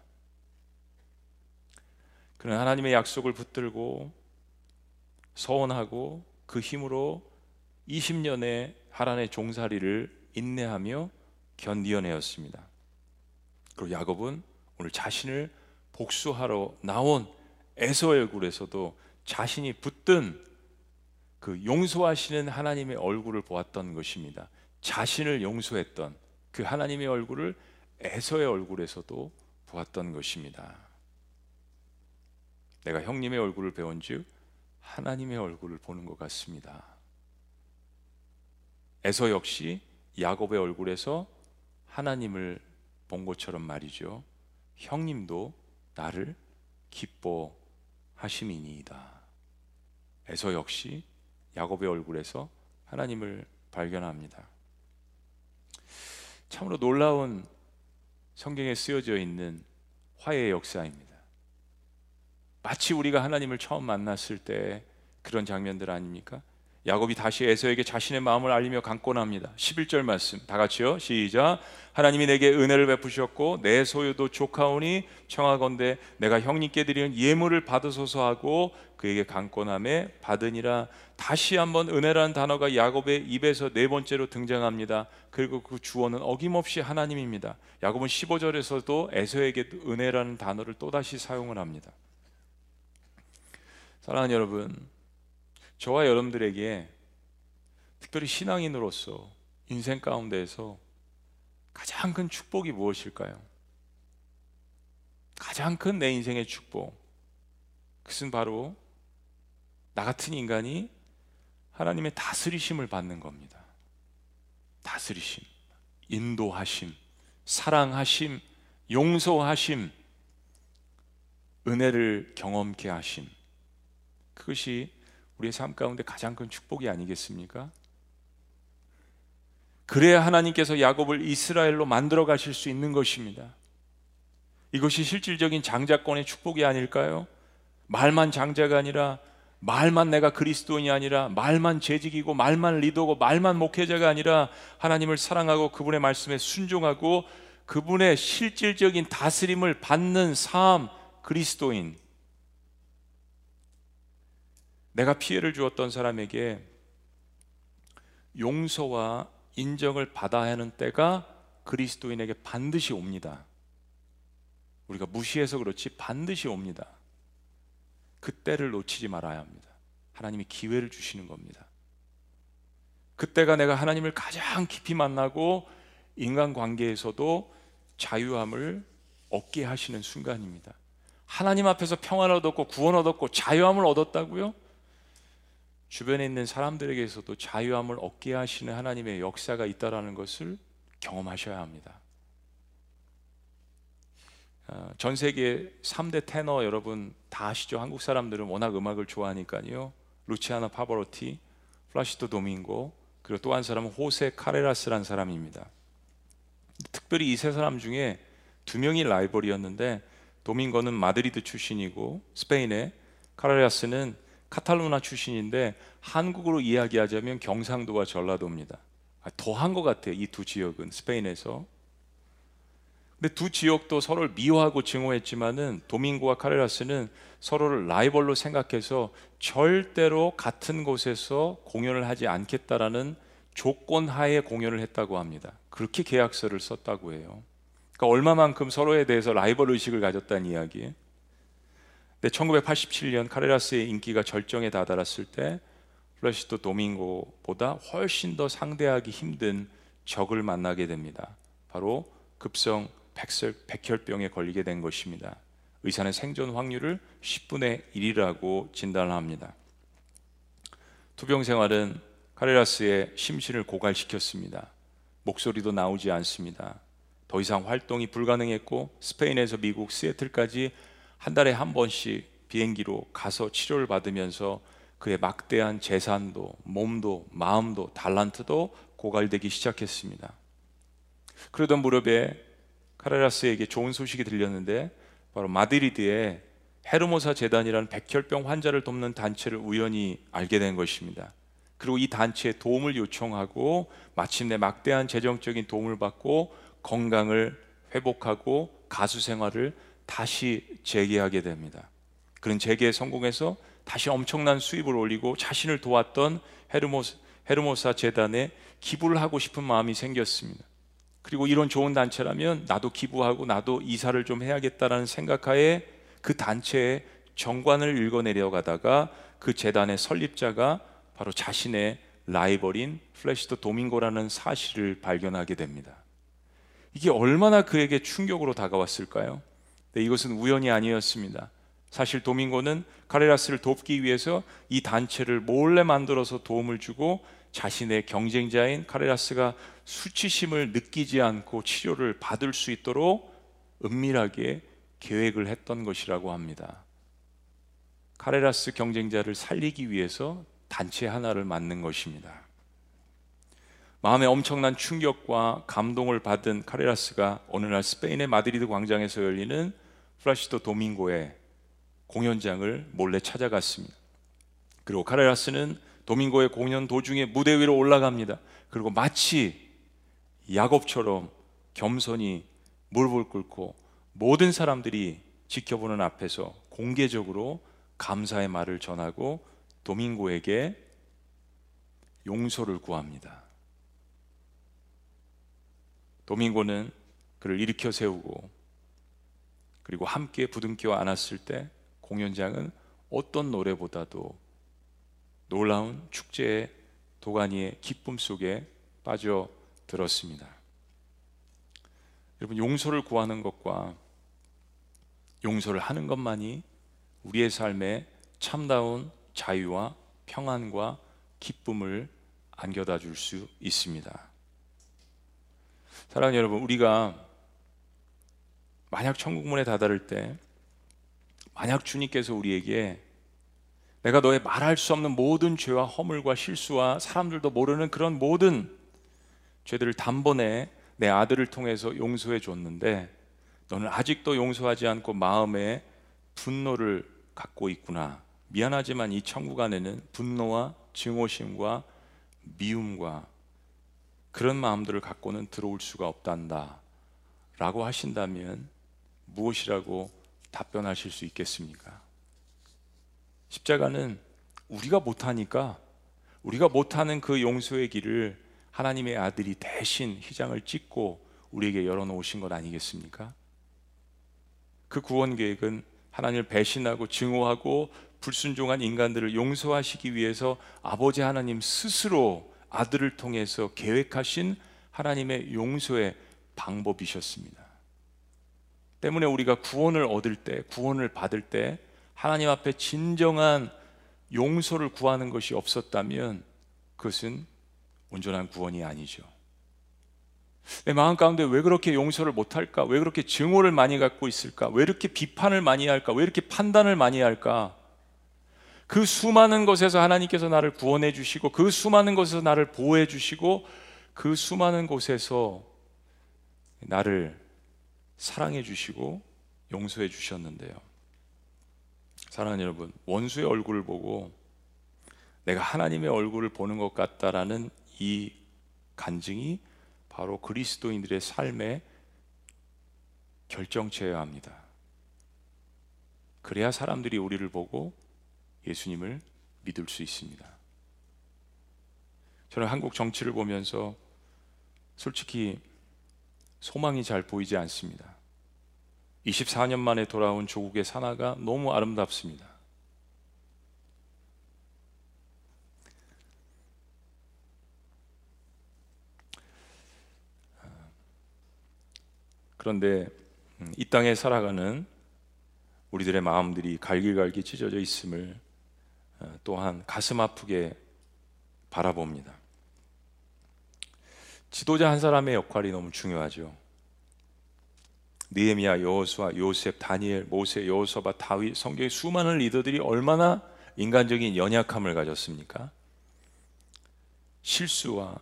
그는 하나님의 약속을 붙들고 서원하고 그 힘으로 20년의 하란의 종살이를 인내하며 견디어내었습니다. 그리고 야곱은 오늘 자신을 복수하러 나온 에서의 얼굴에서도 자신이 붙든 그 용서하시는 하나님의 얼굴을 보았던 것입니다. 자신을 용서했던 그 하나님의 얼굴을 에서의 얼굴에서도 보았던 것입니다. 내가 형님의 얼굴을 배운즉 하나님의 얼굴을 보는 것 같습니다. 에서 역시 야곱의 얼굴에서 하나님을 본 것처럼 말이죠. 형님도 나를 기뻐 하심이니이다. 에서 역시 야곱의 얼굴에서 하나님을 발견합니다. 참으로 놀라운 성경에 쓰여져 있는 화해의 역사입니다. 마치 우리가 하나님을 처음 만났을 때 그런 장면들 아닙니까? 야곱이 다시 에서에게 자신의 마음을 알리며 강권합니다. 11절 말씀 다 같이요. 시작. 하나님이 내게 은혜를 베푸셨고 내 소유도 조카오니 청하건대 내가 형님께 드리는 예물을 받으소서 하고 그에게 강권함에 받으니라. 다시 한번 은혜라는 단어가 야곱의 입에서 네 번째로 등장합니다. 그리고 그 주어는 어김없이 하나님입니다. 야곱은 15절에서도 에서에게 은혜라는 단어를 또다시 사용을 합니다. 사랑하는 여러분, 저와 여러분들에게 특별히 신앙인으로서 인생 가운데에서 가장 큰 축복이 무엇일까요? 가장 큰 내 인생의 축복. 그것은 바로 나 같은 인간이 하나님의 다스리심을 받는 겁니다. 다스리심, 인도하심, 사랑하심, 용서하심, 은혜를 경험케 하심. 그것이 우리의 삶 가운데 가장 큰 축복이 아니겠습니까? 그래야 하나님께서 야곱을 이스라엘로 만들어 가실 수 있는 것입니다. 이것이 실질적인 장자권의 축복이 아닐까요? 말만 장자가 아니라 말만 내가 그리스도인이 아니라 말만 재직이고 말만 리더고 말만 목회자가 아니라 하나님을 사랑하고 그분의 말씀에 순종하고 그분의 실질적인 다스림을 받는 삶 그리스도인 내가 피해를 주었던 사람에게 용서와 인정을 받아야 하는 때가 그리스도인에게 반드시 옵니다. 우리가 무시해서 그렇지 반드시 옵니다. 그때를 놓치지 말아야 합니다. 하나님이 기회를 주시는 겁니다. 그때가 내가 하나님을 가장 깊이 만나고 인간 관계에서도 자유함을 얻게 하시는 순간입니다. 하나님 앞에서 평안을 얻었고 구원 얻었고 자유함을 얻었다고요? 주변에 있는 사람들에게서도 자유함을 얻게 하시는 하나님의 역사가 있다라는 것을 경험하셔야 합니다. 어, 전 세계 3대 테너 여러분 다 아시죠? 한국 사람들은 워낙 음악을 좋아하니까요. 루치아노 파바로티, 플라시도 도밍고, 그리고 또 한 사람은 호세 카레라스라는 사람입니다. 특별히 이 세 사람 중에 두 명이 라이벌이었는데 도밍고는 마드리드 출신이고 스페인의 카레라스는 카탈루냐 출신인데 한국으로 이야기하자면 경상도와 전라도입니다. 아, 더한 것 같아요. 이 두 지역은 스페인에서. 근데 두 지역도 서로를 미워하고 증오했지만은 도밍고와 카레라스는 서로를 라이벌로 생각해서 절대로 같은 곳에서 공연을 하지 않겠다라는 조건 하에 공연을 했다고 합니다. 그렇게 계약서를 썼다고 해요. 그러니까 얼마만큼 서로에 대해서 라이벌 의식을 가졌다는 이야기예요. 근데 1987년 카레라스의 인기가 절정에 다다랐을 때 플라시도 도밍고보다 훨씬 더 상대하기 힘든 적을 만나게 됩니다. 바로 급성 백설, 백혈병에 걸리게 된 것입니다. 의사는 생존 확률을 10분의 1이라고 진단을 합니다. 투병 생활은 카레라스의 심신을 고갈시켰습니다. 목소리도 나오지 않습니다. 더 이상 활동이 불가능했고 스페인에서 미국 시애틀까지 한 달에 한 번씩 비행기로 가서 치료를 받으면서 그의 막대한 재산도 몸도 마음도 달란트도 고갈되기 시작했습니다. 그러던 무렵에 카레라스에게 좋은 소식이 들렸는데 바로 마드리드에 헤르모사 재단이라는 백혈병 환자를 돕는 단체를 우연히 알게 된 것입니다. 그리고 이 단체에 도움을 요청하고 마침내 막대한 재정적인 도움을 받고 건강을 회복하고 가수 생활을 다시 재개하게 됩니다. 그런 재개에 성공해서 다시 엄청난 수입을 올리고 자신을 도왔던 헤르모사, 헤르모사 재단에 기부를 하고 싶은 마음이 생겼습니다. 그리고 이런 좋은 단체라면 나도 기부하고 나도 이사를 좀 해야겠다라는 생각하에 그 단체의 정관을 읽어내려 가다가 그 재단의 설립자가 바로 자신의 라이벌인 플래시도 도밍고라는 사실을 발견하게 됩니다. 이게 얼마나 그에게 충격으로 다가왔을까요? 네, 이것은 우연이 아니었습니다. 사실 도밍고는 카레라스를 돕기 위해서 이 단체를 몰래 만들어서 도움을 주고 자신의 경쟁자인 카레라스가 수치심을 느끼지 않고 치료를 받을 수 있도록 은밀하게 계획을 했던 것이라고 합니다. 카레라스 경쟁자를 살리기 위해서 단체 하나를 만든 것입니다. 마음에 엄청난 충격과 감동을 받은 카레라스가 어느 날 스페인의 마드리드 광장에서 열리는 플라시도 도밍고의 공연장을 몰래 찾아갔습니다. 그리고 카레라스는 도밍고의 공연 도중에 무대 위로 올라갑니다. 그리고 마치 야곱처럼 겸손히 무릎을 꿇고 모든 사람들이 지켜보는 앞에서 공개적으로 감사의 말을 전하고 도밍고에게 용서를 구합니다. 도밍고는 그를 일으켜 세우고 그리고 함께 부둥켜 안았을 때 공연장은 어떤 노래보다도 놀라운 축제의 도가니의 기쁨 속에 빠져 들었습니다. 여러분 용서를 구하는 것과 용서를 하는 것만이 우리의 삶에 참다운 자유와 평안과 기쁨을 안겨다 줄 수 있습니다. 사랑하는 여러분, 우리가 만약 천국문에 다다를 때 만약 주님께서 우리에게 내가 너의 말할 수 없는 모든 죄와 허물과 실수와 사람들도 모르는 그런 모든 죄들을 단번에 내 아들을 통해서 용서해 줬는데 너는 아직도 용서하지 않고 마음에 분노를 갖고 있구나. 미안하지만 이 천국 안에는 분노와 증오심과 미움과 그런 마음들을 갖고는 들어올 수가 없단다. 라고 하신다면 무엇이라고 답변하실 수 있겠습니까? 십자가는 우리가 못하니까 우리가 못하는 그 용서의 길을 하나님의 아들이 대신 휘장을 찍고 우리에게 열어놓으신 것 아니겠습니까? 그 구원 계획은 하나님을 배신하고 증오하고 불순종한 인간들을 용서하시기 위해서 아버지 하나님 스스로 아들을 통해서 계획하신 하나님의 용서의 방법이셨습니다. 때문에 우리가 구원을 얻을 때, 구원을 받을 때 하나님 앞에 진정한 용서를 구하는 것이 없었다면 그것은 온전한 구원이 아니죠. 내 마음 가운데 왜 그렇게 용서를 못할까? 왜 그렇게 증오를 많이 갖고 있을까? 왜 이렇게 비판을 많이 할까? 왜 이렇게 판단을 많이 할까? 그 수많은 것에서 하나님께서 나를 구원해 주시고 그 수많은 곳에서 나를 보호해 주시고 그 수많은 곳에서 나를 사랑해 주시고 용서해 주셨는데요. 사랑하는 여러분, 원수의 얼굴을 보고 내가 하나님의 얼굴을 보는 것 같다라는 이 간증이 바로 그리스도인들의 삶의 결정체여야 합니다. 그래야 사람들이 우리를 보고 예수님을 믿을 수 있습니다. 저는 한국 정치를 보면서 솔직히 소망이 잘 보이지 않습니다. 24년 만에 돌아온 조국의 산하가 너무 아름답습니다. 그런데 음, 이 땅에 살아가는 우리들의 마음들이 갈길갈길 찢어져 있음을 어, 또한 가슴 아프게 바라봅니다. 지도자 한 사람의 역할이 너무 중요하죠. 느헤미야, 여호수아, 요셉, 다니엘, 모세, 여호수아, 다윗, 성경의 수많은 리더들이 얼마나 인간적인 연약함을 가졌습니까? 실수와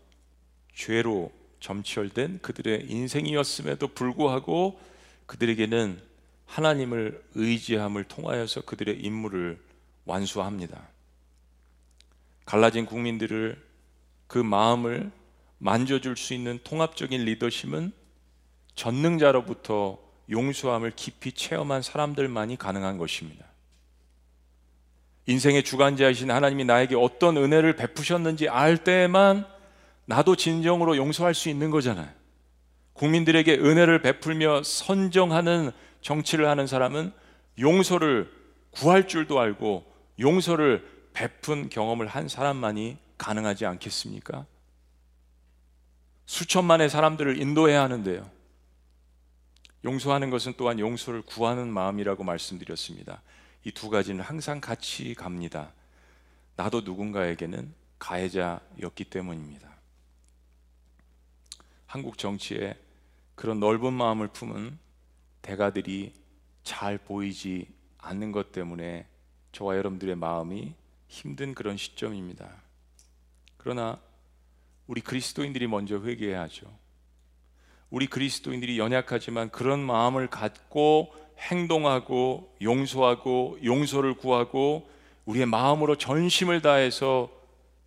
죄로 점철된 그들의 인생이었음에도 불구하고 그들에게는 하나님을 의지함을 통하여서 그들의 임무를 완수합니다. 갈라진 국민들을 그 마음을 만져줄 수 있는 통합적인 리더십은 전능자로부터 용서함을 깊이 체험한 사람들만이 가능한 것입니다. 인생의 주관자이신 하나님이 나에게 어떤 은혜를 베푸셨는지 알 때에만 나도 진정으로 용서할 수 있는 거잖아요. 국민들에게 은혜를 베풀며 선정하는 정치를 하는 사람은 용서를 구할 줄도 알고 용서를 베푼 경험을 한 사람만이 가능하지 않겠습니까? 수천만의 사람들을 인도해야 하는데요. 용서하는 것은 또한 용서를 구하는 마음이라고 말씀드렸습니다. 이 두 가지는 항상 같이 갑니다. 나도 누군가에게는 가해자였기 때문입니다. 한국 정치에 그런 넓은 마음을 품은 대가들이 잘 보이지 않는 것 때문에 저와 여러분들의 마음이 힘든 그런 시점입니다. 그러나 우리 그리스도인들이 먼저 회개해야죠. 우리 그리스도인들이 연약하지만 그런 마음을 갖고 행동하고 용서하고 용서를 구하고 우리의 마음으로 전심을 다해서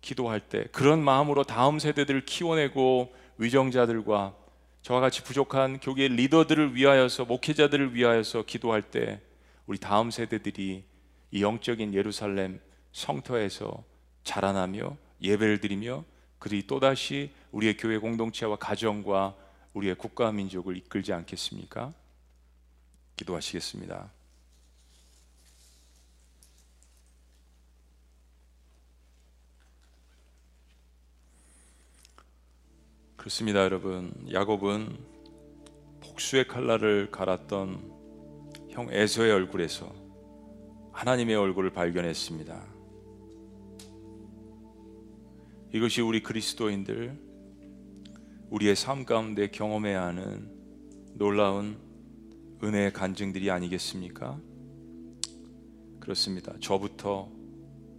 기도할 때 그런 마음으로 다음 세대들을 키워내고 위정자들과 저와 같이 부족한 교계 리더들을 위하여서 목회자들을 위하여서 기도할 때 우리 다음 세대들이 이 영적인 예루살렘 성터에서 자라나며 예배를 드리며 그들이 또다시 우리의 교회 공동체와 가정과 우리의 국가 민족을 이끌지 않겠습니까? 기도하시겠습니다. 그렇습니다, 여러분. 야곱은 복수의 칼날을 갈았던 형 에서의 얼굴에서 하나님의 얼굴을 발견했습니다. 이것이 우리 그리스도인들 우리의 삶 가운데 경험해야 하는 놀라운 은혜의 간증들이 아니겠습니까? 그렇습니다. 저부터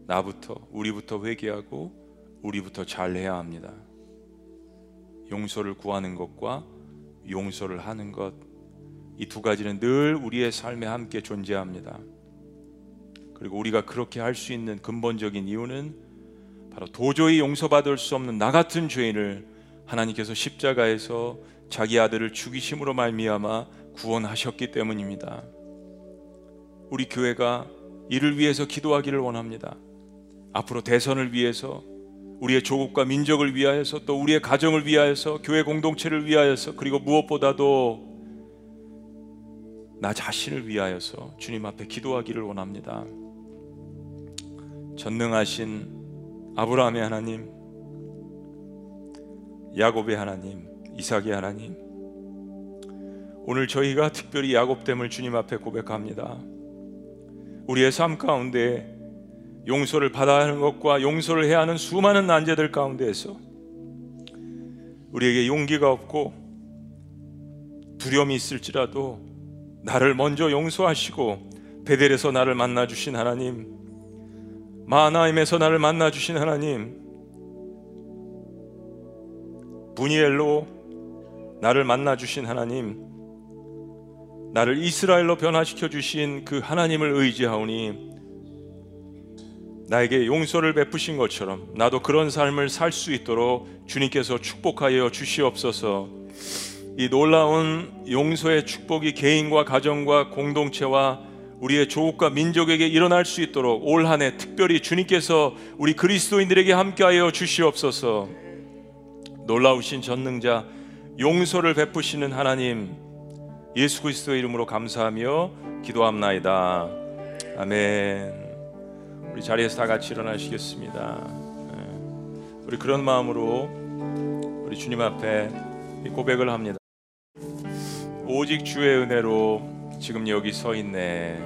나부터 우리부터 회개하고 우리부터 잘해야 합니다. 용서를 구하는 것과 용서를 하는 것, 이 두 가지는 늘 우리의 삶에 함께 존재합니다. 그리고 우리가 그렇게 할 수 있는 근본적인 이유는 바로 도저히 용서받을 수 없는 나 같은 죄인을 하나님께서 십자가에서 자기 아들을 죽이심으로 말미암아 구원하셨기 때문입니다. 우리 교회가 이를 위해서 기도하기를 원합니다. 앞으로 대선을 위해서 우리의 조국과 민족을 위하여서 또 우리의 가정을 위하여서 교회 공동체를 위하여서 그리고 무엇보다도 나 자신을 위하여서 주님 앞에 기도하기를 원합니다. 전능하신 아브라함의 하나님, 야곱의 하나님, 이삭의 하나님, 오늘 저희가 특별히 야곱됨을 주님 앞에 고백합니다. 우리의 삶 가운데 용서를 받아야 하는 것과 용서를 해야 하는 수많은 난제들 가운데에서 우리에게 용기가 없고 두려움이 있을지라도 나를 먼저 용서하시고 베델에서 나를 만나 주신 하나님 마나임에서 나를 만나 주신 하나님 부니엘로 나를 만나 주신 하나님 나를 이스라엘로 변화시켜 주신 그 하나님을 의지하오니 나에게 용서를 베푸신 것처럼 나도 그런 삶을 살 수 있도록 주님께서 축복하여 주시옵소서. 이 놀라운 용서의 축복이 개인과 가정과 공동체와 우리의 조국과 민족에게 일어날 수 있도록 올 한해 특별히 주님께서 우리 그리스도인들에게 함께하여 주시옵소서. 놀라우신 전능자 용서를 베푸시는 하나님 예수 그리스도의 이름으로 감사하며 기도합나이다. 아멘. 우리 자리에서 다 같이 일어나시겠습니다. 예. 우리 그런 마음으로 우리 주님 앞에 고백을 합니다. 오직 주의 은혜로 지금 여기 서 있네.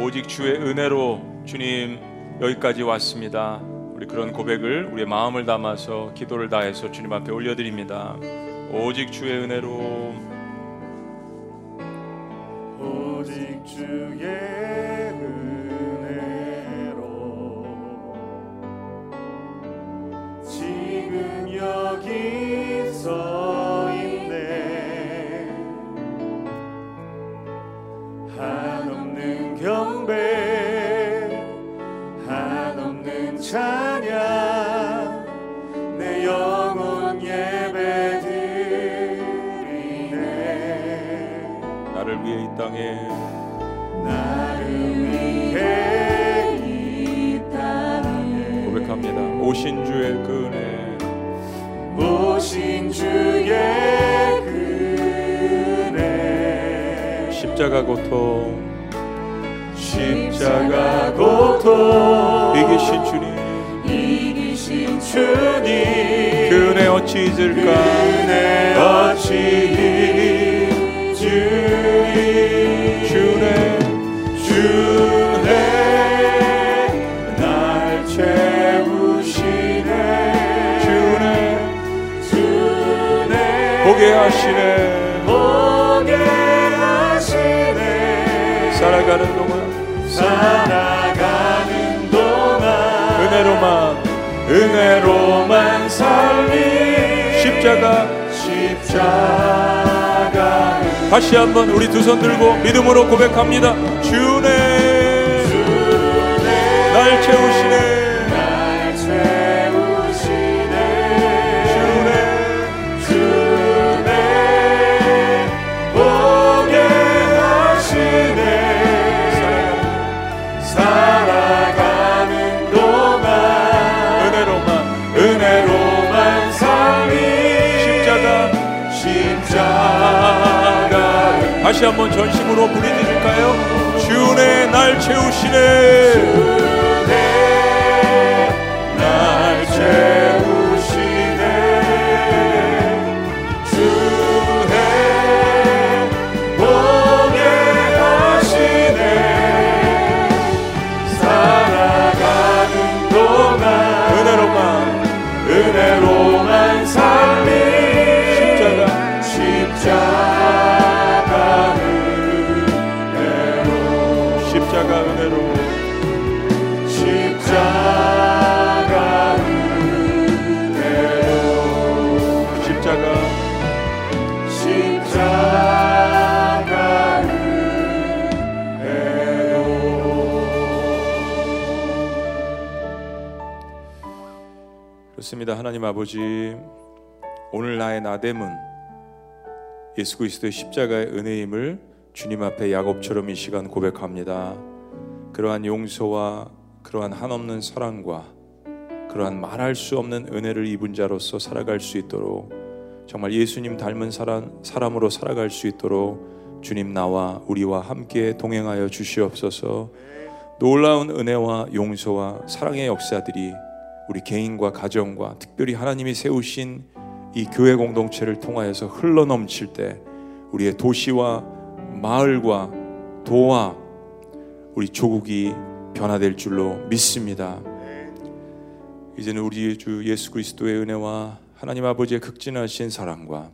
오직 주의 은혜로 주님 여기까지 왔습니다. 우리 그런 고백을 우리의 마음을 담아서 기도를 다해서 주님 앞에 올려드립니다. 오직 주의 은혜로 오직 주의 지금 여기 땅에 나를 위해 이 땅에 고백합니다. 오신 주의 그 은혜. 오신 주의 그네 십자가 고통. 십자가 고통. 이기신 주님. 이기신 주님. 그 은혜 어찌 잊을까? 은혜 어찌 주님 다시 한번 우리 두 손 들고 믿음으로 고백합니다. 주네 날 채우시 다시 한번 전심으로 부르짖을까요? 주네 날 채우시네 십자가 은혜로. 십자가 은혜로. 십자가. 십자가 은혜로. 그렇습니다. 하나님 아버지 오늘 나의 나됨은 예수 그리스도의 십자가의 은혜임을 주님 앞에 야곱처럼 이 시간 고백합니다. 그러한 용서와 그러한 한없는 사랑과 그러한 말할 수 없는 은혜를 입은 자로서 살아갈 수 있도록 정말 예수님 닮은 사람, 사람으로 살아갈 수 있도록 주님 나와 우리와 함께 동행하여 주시옵소서. 놀라운 은혜와 용서와 사랑의 역사들이 우리 개인과 가정과 특별히 하나님이 세우신 이 교회 공동체를 통하여서 흘러 넘칠 때 우리의 도시와 마을과 도와 우리 조국이 변화될 줄로 믿습니다. 이제는 우리 주 예수 그리스도의 은혜와 하나님 아버지의 극진하신 사랑과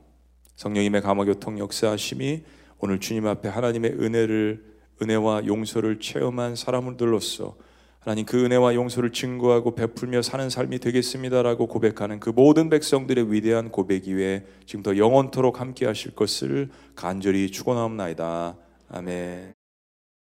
성령님의 감화 교통 역사하심이 오늘 주님 앞에 하나님의 은혜를 은혜와 용서를 체험한 사람들로서 하나님 그 은혜와 용서를 증거하고 베풀며 사는 삶이 되겠습니다라고 고백하는 그 모든 백성들의 위대한 고백 이외에 지금 더 영원토록 함께 하실 것을 간절히 축원하옵나이다. 아멘.